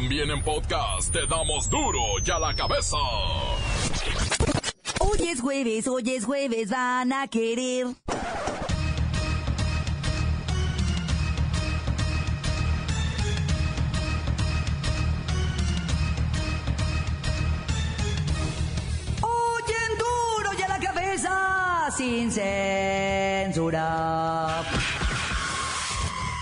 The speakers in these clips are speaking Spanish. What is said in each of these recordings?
También en podcast te damos duro y a la cabeza. Hoy es jueves, hoy es jueves, van a querer. Oyen duro y a la cabeza, sin censura.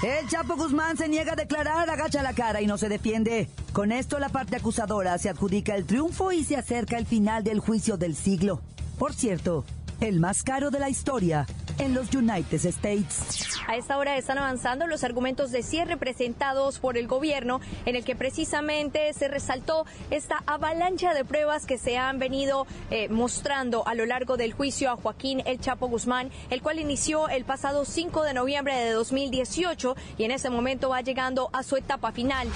El Chapo Guzmán se niega a declarar, agacha la cara y no se defiende. Con esto la parte acusadora se adjudica el triunfo y se acerca el final del juicio del siglo. Por cierto, el más caro de la historia en los United States. A esta hora están avanzando los argumentos de cierre presentados por el gobierno, en el que precisamente se resaltó esta avalancha de pruebas que se han venido eh, mostrando a lo largo del juicio a Joaquín El Chapo Guzmán, el cual inició el pasado 5 de noviembre de 2018 y en ese momento va llegando a su etapa final.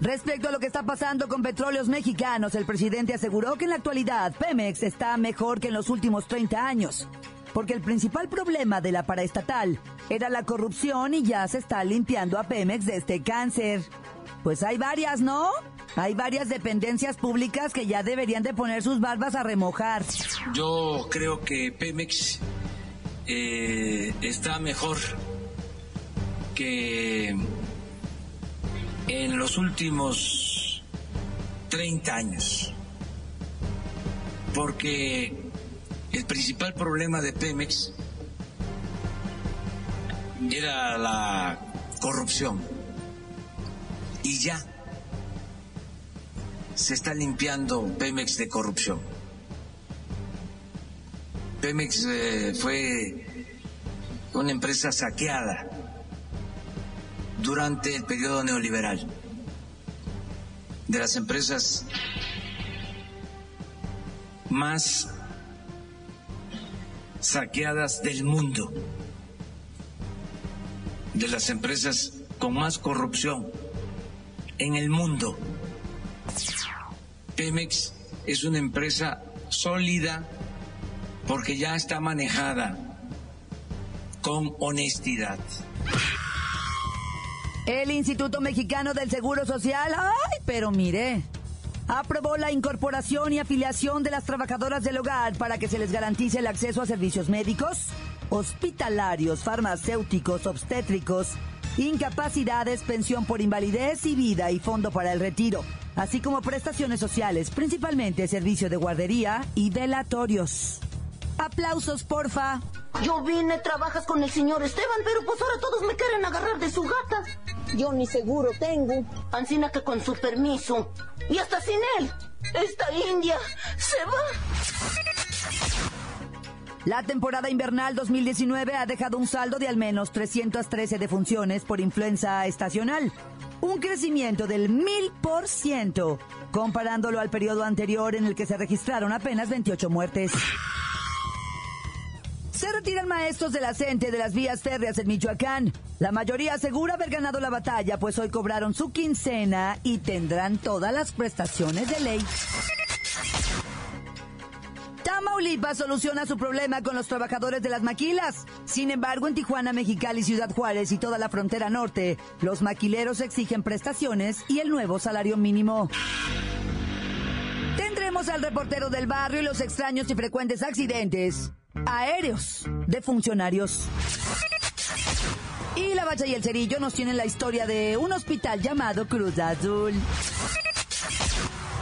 Respecto a lo que está pasando con petróleos mexicanos, el presidente aseguró que en la actualidad Pemex está mejor que en los últimos 30 años, porque el principal problema de la paraestatal era la corrupción y ya se está limpiando a Pemex de este cáncer. Pues hay varias, ¿no? Hay varias dependencias públicas que ya deberían de poner sus barbas a remojar. Yo creo que Pemex eh, está mejor que en los últimos 30 años, porque el principal problema de Pemex era la corrupción. Y ya se está limpiando Pemex de corrupción. Pemex eh, fue una empresa saqueada durante el periodo neoliberal de las empresas más saqueadas del mundo, de las empresas con más corrupción en el mundo. Pemex es una empresa sólida porque ya está manejada con honestidad. El Instituto Mexicano del Seguro Social, ay, pero mire, aprobó la incorporación y afiliación de las trabajadoras del hogar para que se les garantice el acceso a servicios médicos, hospitalarios, farmacéuticos, obstétricos, incapacidades, pensión por invalidez y vida y fondo para el retiro, así como prestaciones sociales, principalmente servicio de guardería y velatorios. Aplausos, porfa. Yo vine, trabajas con el señor Esteban, pero pues ahora todos me quieren agarrar de su gata. Yo ni seguro tengo. Ancina que con su permiso. Y hasta sin él. Esta india se va. La temporada invernal 2019 ha dejado un saldo de al menos 313 defunciones por influenza estacional, un crecimiento del 1000%, comparándolo al periodo anterior en el que se registraron apenas 28 muertes. Se retiran maestros de la CENTE de las vías férreas en Michoacán. La mayoría asegura haber ganado la batalla, pues hoy cobraron su quincena y tendrán todas las prestaciones de ley. Tamaulipas soluciona su problema con los trabajadores de las maquilas. Sin embargo, en Tijuana, Mexicali, Ciudad Juárez y toda la frontera norte, los maquileros exigen prestaciones y el nuevo salario mínimo. Tendremos al reportero del barrio y los extraños y frecuentes accidentes aéreos de funcionarios. Y la bacha y el cerillo nos tienen la historia de un hospital llamado Cruz Azul.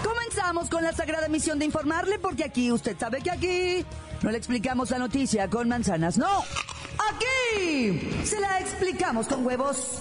Comenzamos con la sagrada misión de informarle porque aquí, usted sabe que aquí no le explicamos la noticia con manzanas, no. Aquí se la explicamos con huevos.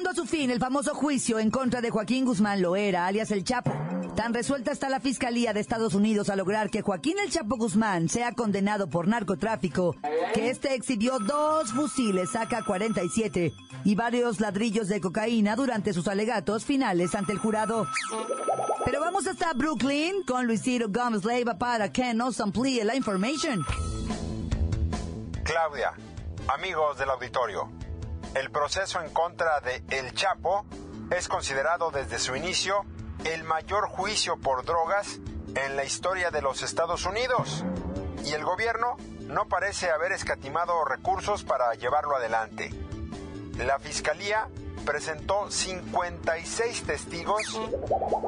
Llegando a su fin el famoso juicio en contra de Joaquín Guzmán Loera, alias El Chapo, Tan resuelta está la Fiscalía de Estados Unidos a lograr que Joaquín El Chapo Guzmán sea condenado por narcotráfico, que este exhibió dos fusiles AK-47 y varios ladrillos de cocaína durante sus alegatos finales ante el jurado. Pero vamos hasta Brooklyn con Luisito Gómez Leiva para que nos amplíe la información. Claudia, amigos del auditorio, el proceso en contra de El Chapo es considerado desde su inicio el mayor juicio por drogas en la historia de los Estados Unidos y el gobierno no parece haber escatimado recursos para llevarlo adelante. La fiscalía presentó 56 testigos,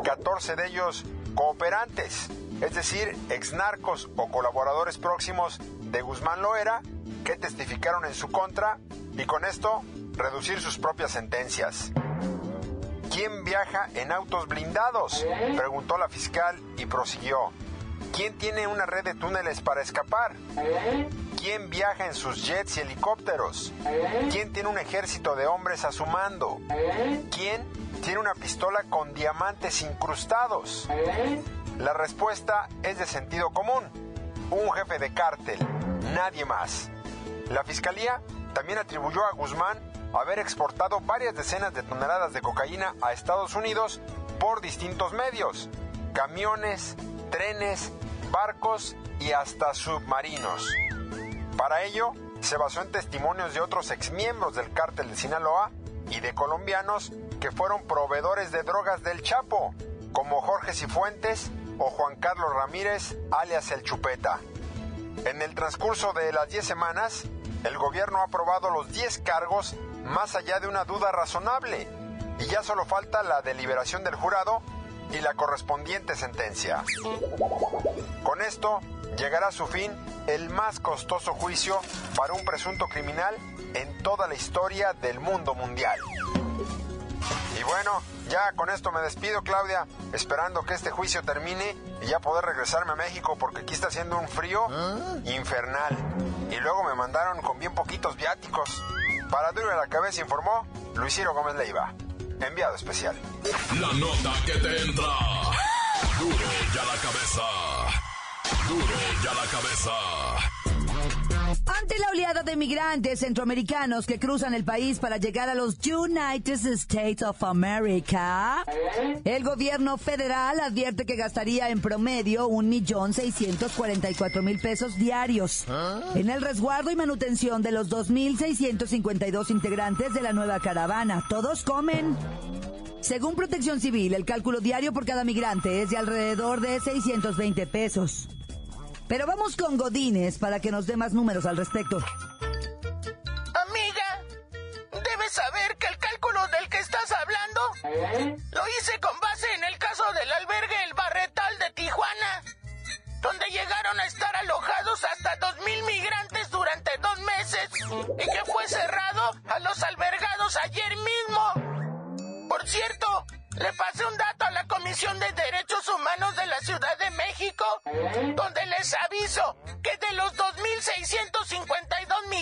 14 de ellos cooperantes, es decir, exnarcos o colaboradores próximos de Guzmán Loera, que testificaron en su contra y con esto reducir sus propias sentencias. ¿Quién viaja en autos blindados? Preguntó la fiscal y prosiguió. ¿Quién tiene una red de túneles para escapar? ¿Quién viaja en sus jets y helicópteros? ¿Quién tiene un ejército de hombres a su mando? ¿Quién tiene una pistola con diamantes incrustados? La respuesta es de sentido común. Un jefe de cártel, nadie más. La fiscalía también atribuyó a Guzmán haber exportado varias decenas de toneladas de cocaína a Estados Unidos por distintos medios, camiones, trenes, barcos y hasta submarinos. Para ello, se basó en testimonios de otros exmiembros del cártel de Sinaloa y de colombianos que fueron proveedores de drogas del Chapo, como Jorge Cifuentes o Juan Carlos Ramírez, alias El Chupeta. En el transcurso de las 10 semanas, el gobierno ha aprobado los 10 cargos más allá de una duda razonable, y ya solo falta la deliberación del jurado y la correspondiente sentencia. Con esto llegará a su fin el más costoso juicio para un presunto criminal en toda la historia del mundo mundial. Y bueno, ya con esto me despido, Claudia, esperando que este juicio termine y ya poder regresarme a México porque aquí está haciendo un frío infernal. Y luego me mandaron con bien poquitos viáticos. Para Duro de la Cabeza informó Luis Ciro Gómez Leiva, enviado especial. La nota que te entra. Duro ya la cabeza. Duro ya la cabeza. Ante la oleada de migrantes centroamericanos que cruzan el país para llegar a los United States of America, el gobierno federal advierte que gastaría en promedio un millón seiscientos cuarenta y cuatro mil pesos diarios en el resguardo y manutención de los 2.652 integrantes de la nueva caravana. Todos comen. Según Protección Civil, el cálculo diario por cada migrante es de alrededor de 620 pesos. Pero vamos con Godínez para que nos dé más números al respecto. Amiga, debes saber que el cálculo del que estás hablando lo hice con base en el caso del albergue El Barretal de Tijuana, donde llegaron a estar alojados hasta 2.000 migrantes durante dos meses y que fue cerrado a los albergados ayer mismo. Por cierto, le pasé un dato a la Comisión de Derechos Humanos de la Ciudad de México, donde les aviso que de los 2.652 migrantes,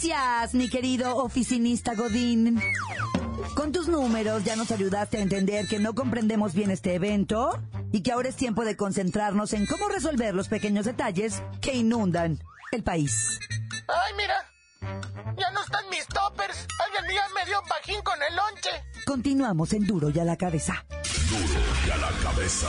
Gracias, mi querido oficinista Godín. Con tus números ya nos ayudaste a entender que no comprendemos bien este evento y que ahora es tiempo de concentrarnos en cómo resolver los pequeños detalles que inundan el país. Ay, mira. Ya no están mis toppers. Alguien ya me dio pajín con el lonche. Continuamos en Duro y a la cabeza. Duro ya la cabeza.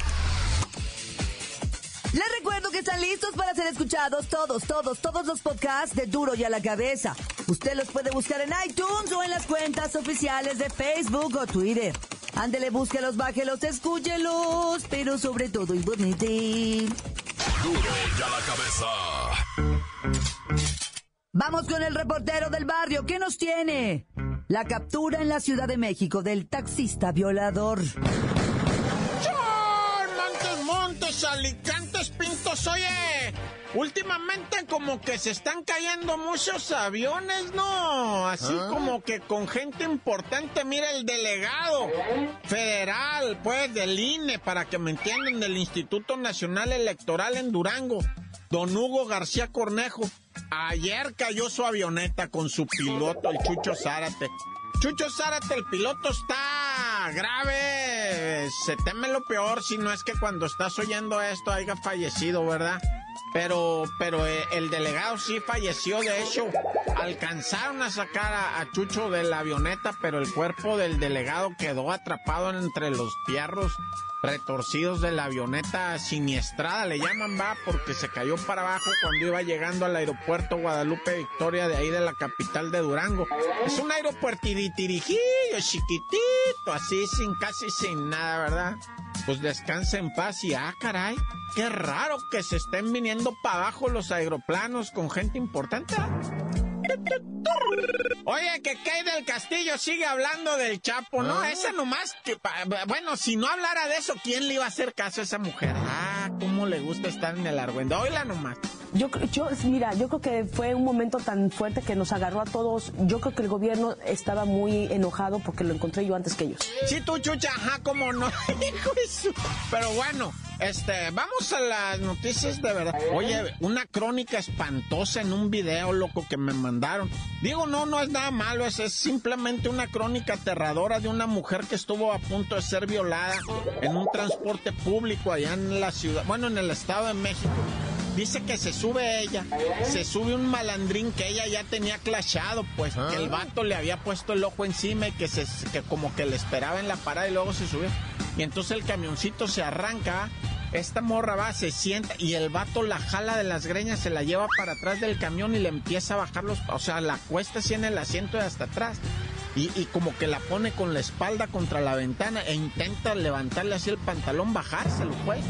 Les recuerdo que están listos para ser escuchados todos, todos, todos los podcasts de Duro y a la Cabeza. Usted los puede buscar en iTunes o en las cuentas oficiales de Facebook o Twitter. Ándele, búsquelos, bájelos, escúchelos, pero sobre todo imponente. Duro y a la cabeza. Vamos con el reportero del barrio. ¿Qué nos tiene? La captura en la Ciudad de México del taxista violador. Montes, montes, alicantes, pintos, oye. Últimamente como que se están cayendo muchos aviones, ¿no? Así como que con gente importante, mira el delegado federal, pues, del INE, para que me entiendan, del Instituto Nacional Electoral en Durango, don Hugo García Cornejo. Ayer cayó su avioneta con su piloto, el Chucho Zárate. Chucho Zárate, el piloto está grave. Se teme lo peor si no es que cuando estás oyendo esto haya fallecido, ¿verdad? Pero, pero eh, el delegado sí falleció, de hecho, alcanzaron a sacar a, Chucho de la avioneta, pero el cuerpo del delegado quedó atrapado entre los fierros retorcidos de la avioneta siniestrada, le llaman, va, porque se cayó para abajo cuando iba llegando al aeropuerto Guadalupe Victoria, de ahí de la capital de Durango. Es un aeropuerto chiquitito, así, sin casi sin nada, ¿verdad? Pues descansa en paz y, ah, caray, qué raro que se estén viniendo para abajo los aeroplanos con gente importante. Oye, que Kay del Castillo sigue hablando del Chapo, ¿no? Ese nomás, que, bueno, si no hablara de eso, ¿quién le iba a hacer caso a esa mujer? Ah, cómo le gusta estar en el argüendo. Oíla nomás. Yo, yo, mira, yo creo que fue un momento tan fuerte que nos agarró a todos. Yo creo que el gobierno estaba muy enojado porque lo encontré yo antes que ellos. Sí, tú, chucha, ajá, cómo no. Pero bueno, este, vamos a las noticias de verdad. Oye, una crónica espantosa en un video, loco, que me mandaron. Digo, no, no es nada malo, es, es simplemente una crónica aterradora de una mujer que estuvo a punto de ser violada en un transporte público allá en la ciudad, bueno, en el Estado de México. Dice que se sube ella, se sube un malandrín que ella ya tenía clashado, pues que el vato le había puesto el ojo encima y que, se, que como que le esperaba en la parada y luego se subió. Y entonces el camioncito se arranca, esta morra va, se sienta y el vato la jala de las greñas, se la lleva para atrás del camión y le empieza a bajar los, o sea, la cuesta así en el asiento de hasta atrás. Y, y, como que la pone con la espalda contra la ventana e intenta levantarle así el pantalón, bajárselo, pues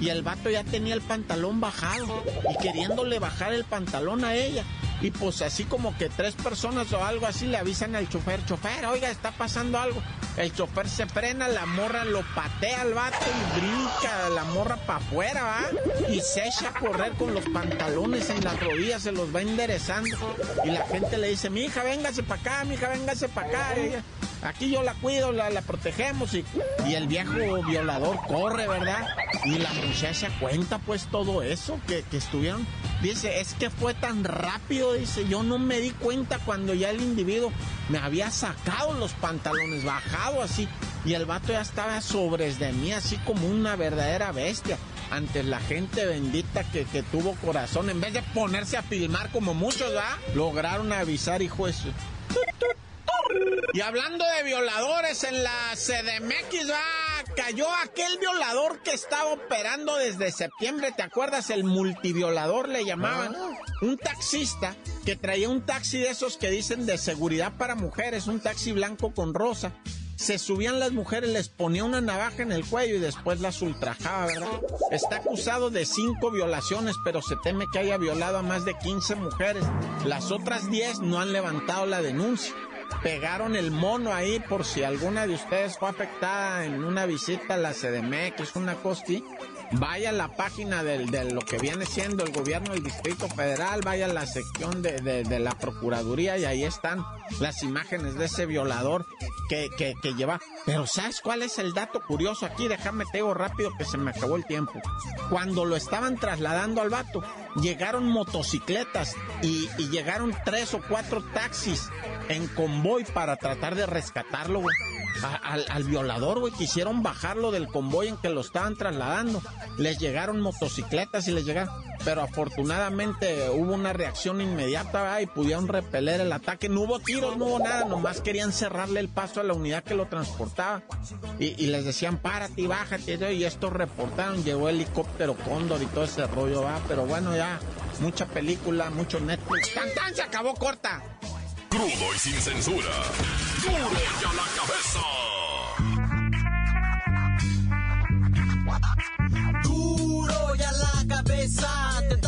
y el vato ya tenía el pantalón bajado y queriéndole bajar el pantalón a ella. Y pues así como que tres personas o algo así le avisan al chofer, chofer, oiga, está pasando algo. El chofer se frena, la morra lo patea al vato y brinca la morra para afuera, ¿va? Y se echa a correr con los pantalones en las rodillas, se los va enderezando. Y la gente le dice, mi hija, véngase para acá, mi hija, véngase para acá. Ella, aquí yo la cuido, la, la protegemos y, y, el viejo violador corre, ¿verdad? Y la muchacha cuenta pues todo eso que, que estuvieron. Dice, es que fue tan rápido, dice, yo no me di cuenta cuando ya el individuo me había sacado los pantalones, bajado así, y el vato ya estaba sobres de mí, así como una verdadera bestia. Ante la gente bendita que, que tuvo corazón, en vez de ponerse a filmar como muchos, ¿verdad? Lograron avisar, hijo de su... Y hablando de violadores en la CDMX, va, cayó aquel violador que estaba operando desde septiembre, ¿te acuerdas? El multiviolador le llamaban. Un taxista que traía un taxi de esos que dicen de seguridad para mujeres, un taxi blanco con rosa. Se subían las mujeres, les ponía una navaja en el cuello y después las ultrajaba, ¿verdad? Está acusado de cinco violaciones, pero se teme que haya violado a más de 15 mujeres. Las otras 10 no han levantado la denuncia pegaron el mono ahí por si alguna de ustedes fue afectada en una visita a la CDMX, una costi. Vaya a la página de lo que viene siendo el gobierno del Distrito Federal, vaya a la sección de, la Procuraduría y ahí están las imágenes de ese violador que, lleva. Pero ¿sabes cuál es el dato curioso aquí? Déjame te digo rápido que se me acabó el tiempo. Cuando lo estaban trasladando al vato, llegaron motocicletas y, y llegaron tres o cuatro taxis en convoy para tratar de rescatarlo, güey. Al, violador, güey. Quisieron bajarlo del convoy en que lo estaban trasladando. Les llegaron motocicletas y les llegaron. Pero afortunadamente hubo una reacción inmediata y pudieron repeler el ataque. No hubo tiros, no hubo nada. Nomás querían cerrarle el paso a la unidad que lo transportaba. Y, les decían, párate y bájate. Y estos reportaron. Llegó helicóptero Cóndor y todo ese rollo, va. Pero bueno, ya. Mucha película, mucho Netflix. ¡Tan, tan! Se acabó corta. Crudo y sin censura. ¡Duro y a la cabeza! Duro y la cabeza.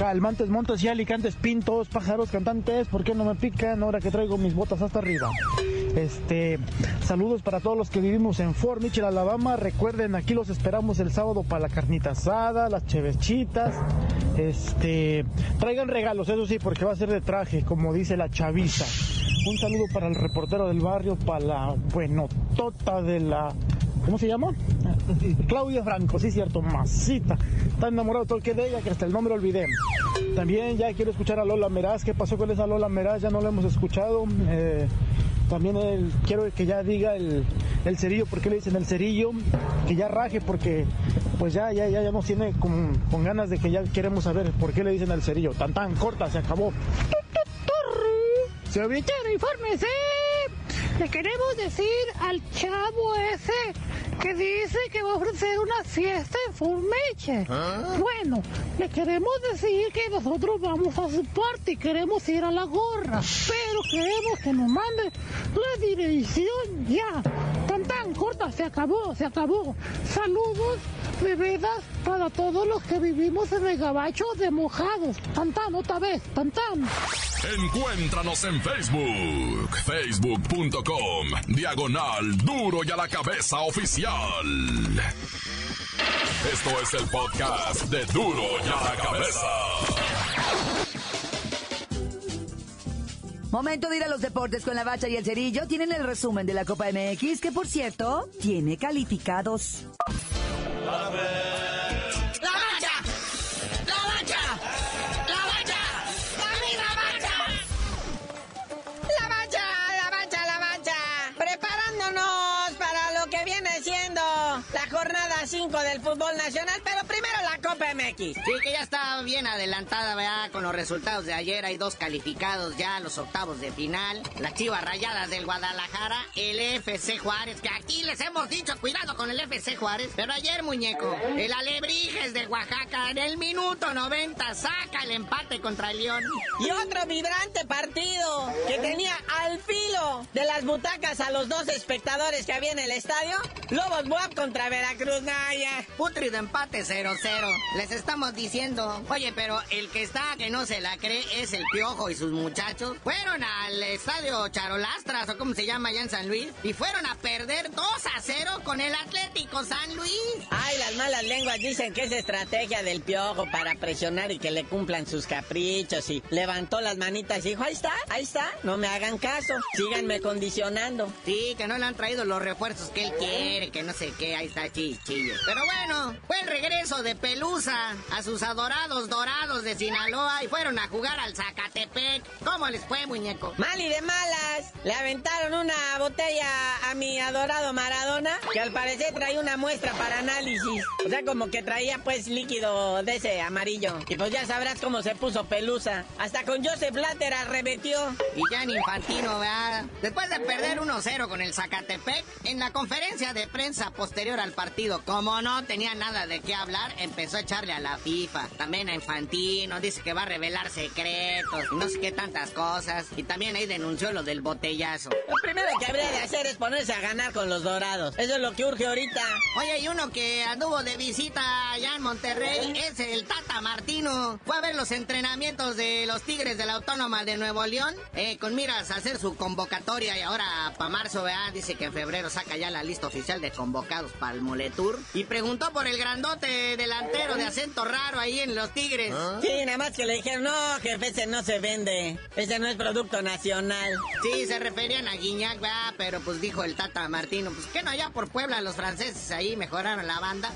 Calmantes, montes y alicantes, pintos, pájaros, cantantes, ¿por qué no me pican ahora que traigo mis botas hasta arriba? Este, saludos para todos los que vivimos en Fort Mitchell, Alabama. Recuerden, aquí los esperamos el sábado para la carnita asada, las chevechitas. Este, traigan regalos, eso sí, porque va a ser de traje, como dice la chaviza. Un saludo para el reportero del barrio, para la buenotota de la ¿Cómo se llama? Claudia Franco, sí, cierto, masita. Está enamorado todo el que de ella que hasta el nombre olvidé. También ya quiero escuchar a Lola Meraz. ¿Qué pasó con esa Lola Meraz? Ya no la hemos escuchado. Eh, también quiero que ya diga el, cerillo, ¿por qué le dicen el cerillo? Que ya raje porque pues ya, ya, ya, ya nos tiene con, ganas de que ya queremos saber por qué le dicen el cerillo. Tan tan corta, se acabó. Se infórmese. Le queremos decir al chavo ese que dice que va a ofrecer una fiesta en Formeche. ¿Ah? Bueno, le queremos decir que nosotros vamos a su parte y queremos ir a la gorra, pero queremos que nos mande la dirección ya. Tan tan corta, se acabó, se acabó. Saludos bebidas para todos los que vivimos en el gabacho de mojados. Tan tan otra vez, tan tan. Encuéntranos en Facebook, facebook.com, diagonal duro y a la cabeza oficial. Esto es el podcast de duro y a la cabeza. Momento de ir a los deportes con la bacha y el cerillo. Tienen el resumen de la Copa MX, que por cierto, tiene calificados. Del fútbol nacional, pero primero la Copa MX. Sí, que ya está bien adelantada, ¿verdad? Con los resultados de ayer hay dos calificados ya los octavos de final. Las Chivas Rayadas del Guadalajara, el FC Juárez, que aquí les hemos dicho cuidado con el FC Juárez, pero ayer, muñeco, el Alebrijes de Oaxaca en el minuto 90 saca el empate contra el León. Y otro vibrante partido que tenía al filo de las butacas a los dos espectadores que había en el estadio. Lobos Buap contra Veracruz, Naya Putrido empate 0-0. Les estamos diciendo. Oye, pero el que está que no se la cree es el Piojo y sus muchachos. Fueron al estadio Charolastras, o como se llama allá en San Luis, y fueron a perder 2 0 con el Atlético San Luis. Ay, las malas lenguas dicen que es estrategia del Piojo para presionar y que le cumplan sus caprichos. Y levantó las manitas y dijo: Ahí está, ahí está. No me hagan caso. Síganme condicionando. Sí, que no le han traído los refuerzos que él quiere, que no sé qué. Ahí está, chichillo. Pero bueno, fue el regreso de Pelusa a sus adorados dorados de Sinaloa y fueron a jugar al Zacatepec. ¿Cómo les fue, muñeco? Mal y de malas. Le aventaron una botella a mi adorado Maradona, que al parecer traía una muestra para análisis. O sea, como que traía pues líquido de ese amarillo. Y pues ya sabrás cómo se puso Pelusa. Hasta con Joseph Blatter arremetió. Y ya en Infantino, ¿verdad? Después de perder 1-0 con el Zacatepec, en la conferencia de prensa posterior al partido, como no tenía nada de qué hablar, empezó a echarle a la FIFA, también a Infantino, dice que va a revelar secretos, no sé qué tantas cosas, y también ahí denunció lo del botellazo. Lo primero que habría de hacer es ponerse a ganar con los dorados, eso es lo que urge ahorita. Oye, hay uno que anduvo de visita allá en Monterrey es el Tata Martino. Fue a ver los entrenamientos de los Tigres de la Autónoma de Nuevo León, eh, con miras a hacer su convocatoria y ahora para marzo, vea, dice que en febrero saca ya la lista oficial de convocados para el Moletour. Y preguntó por el grandote delantero de acento raro ahí en los Tigres. Sí, nada más que le dijeron, no, jefe, ese no se vende. Ese no es producto nacional. Sí, se referían a Guiñac, pero pues dijo el Tata Martino, pues que no, allá por Puebla los franceses ahí mejoraron la banda.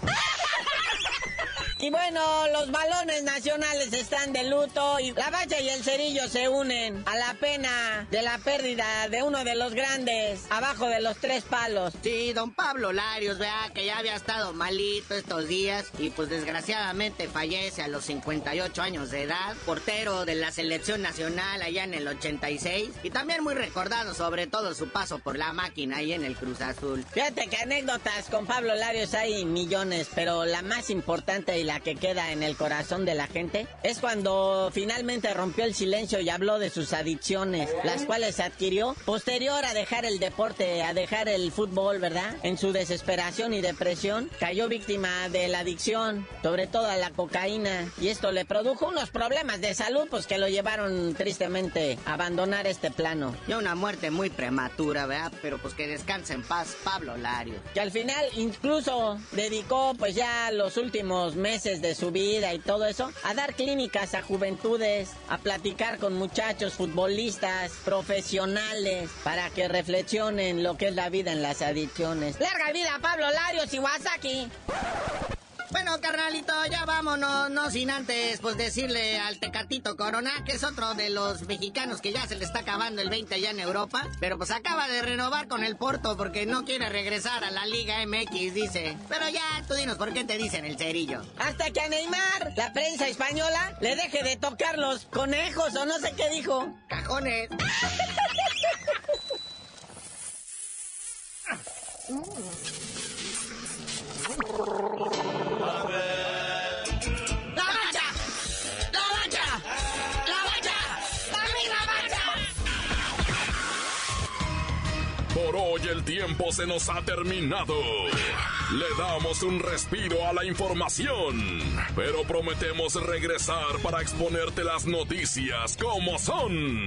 Y bueno, los balones nacionales están de luto y la bacha y el cerillo se unen a la pena de la pérdida de uno de los grandes abajo de los tres palos. Sí, don Pablo Larios, vea que ya había estado malito estos días y pues desgraciadamente fallece a los 58 años de edad, portero de la selección nacional allá en el 86 y también muy recordado sobre todo su paso por la máquina ahí en el Cruz Azul. Fíjate que anécdotas con Pablo Larios hay millones, pero la más importante y la que queda en el corazón de la gente es cuando finalmente rompió el silencio y habló de sus adicciones, las cuales adquirió posterior a dejar el deporte, a dejar el fútbol, ¿verdad? En su desesperación y depresión cayó víctima de la adicción, sobre todo a la cocaína, y esto le produjo unos problemas de salud, pues que lo llevaron tristemente a abandonar este plano. Y una muerte muy prematura, ¿verdad? Pero pues que descanse en paz Pablo Lario. Que al final incluso dedicó pues ya los últimos meses de su vida y todo eso, a dar clínicas a juventudes, a platicar con muchachos, futbolistas, profesionales, para que reflexionen lo que es la vida en las adicciones. ¡Larga vida Pablo Larios Iwasaki! Bueno, carnalito, ya vámonos, no sin antes, pues decirle al Tecatito Corona, que es otro de los mexicanos que ya se le está acabando el 20 allá en Europa, pero pues acaba de renovar con el Porto porque no quiere regresar a la Liga MX, dice. Pero ya, tú dinos por qué te dicen el cerillo. Hasta que a Neymar, la prensa española, le deje de tocar los conejos o no sé qué dijo. Cajones. ¡La bacha! ¡La bacha! ¡La bacha! ¡También la bacha! Por hoy el tiempo se nos ha terminado. Le damos un respiro a la información, pero prometemos regresar para exponerte las noticias como son.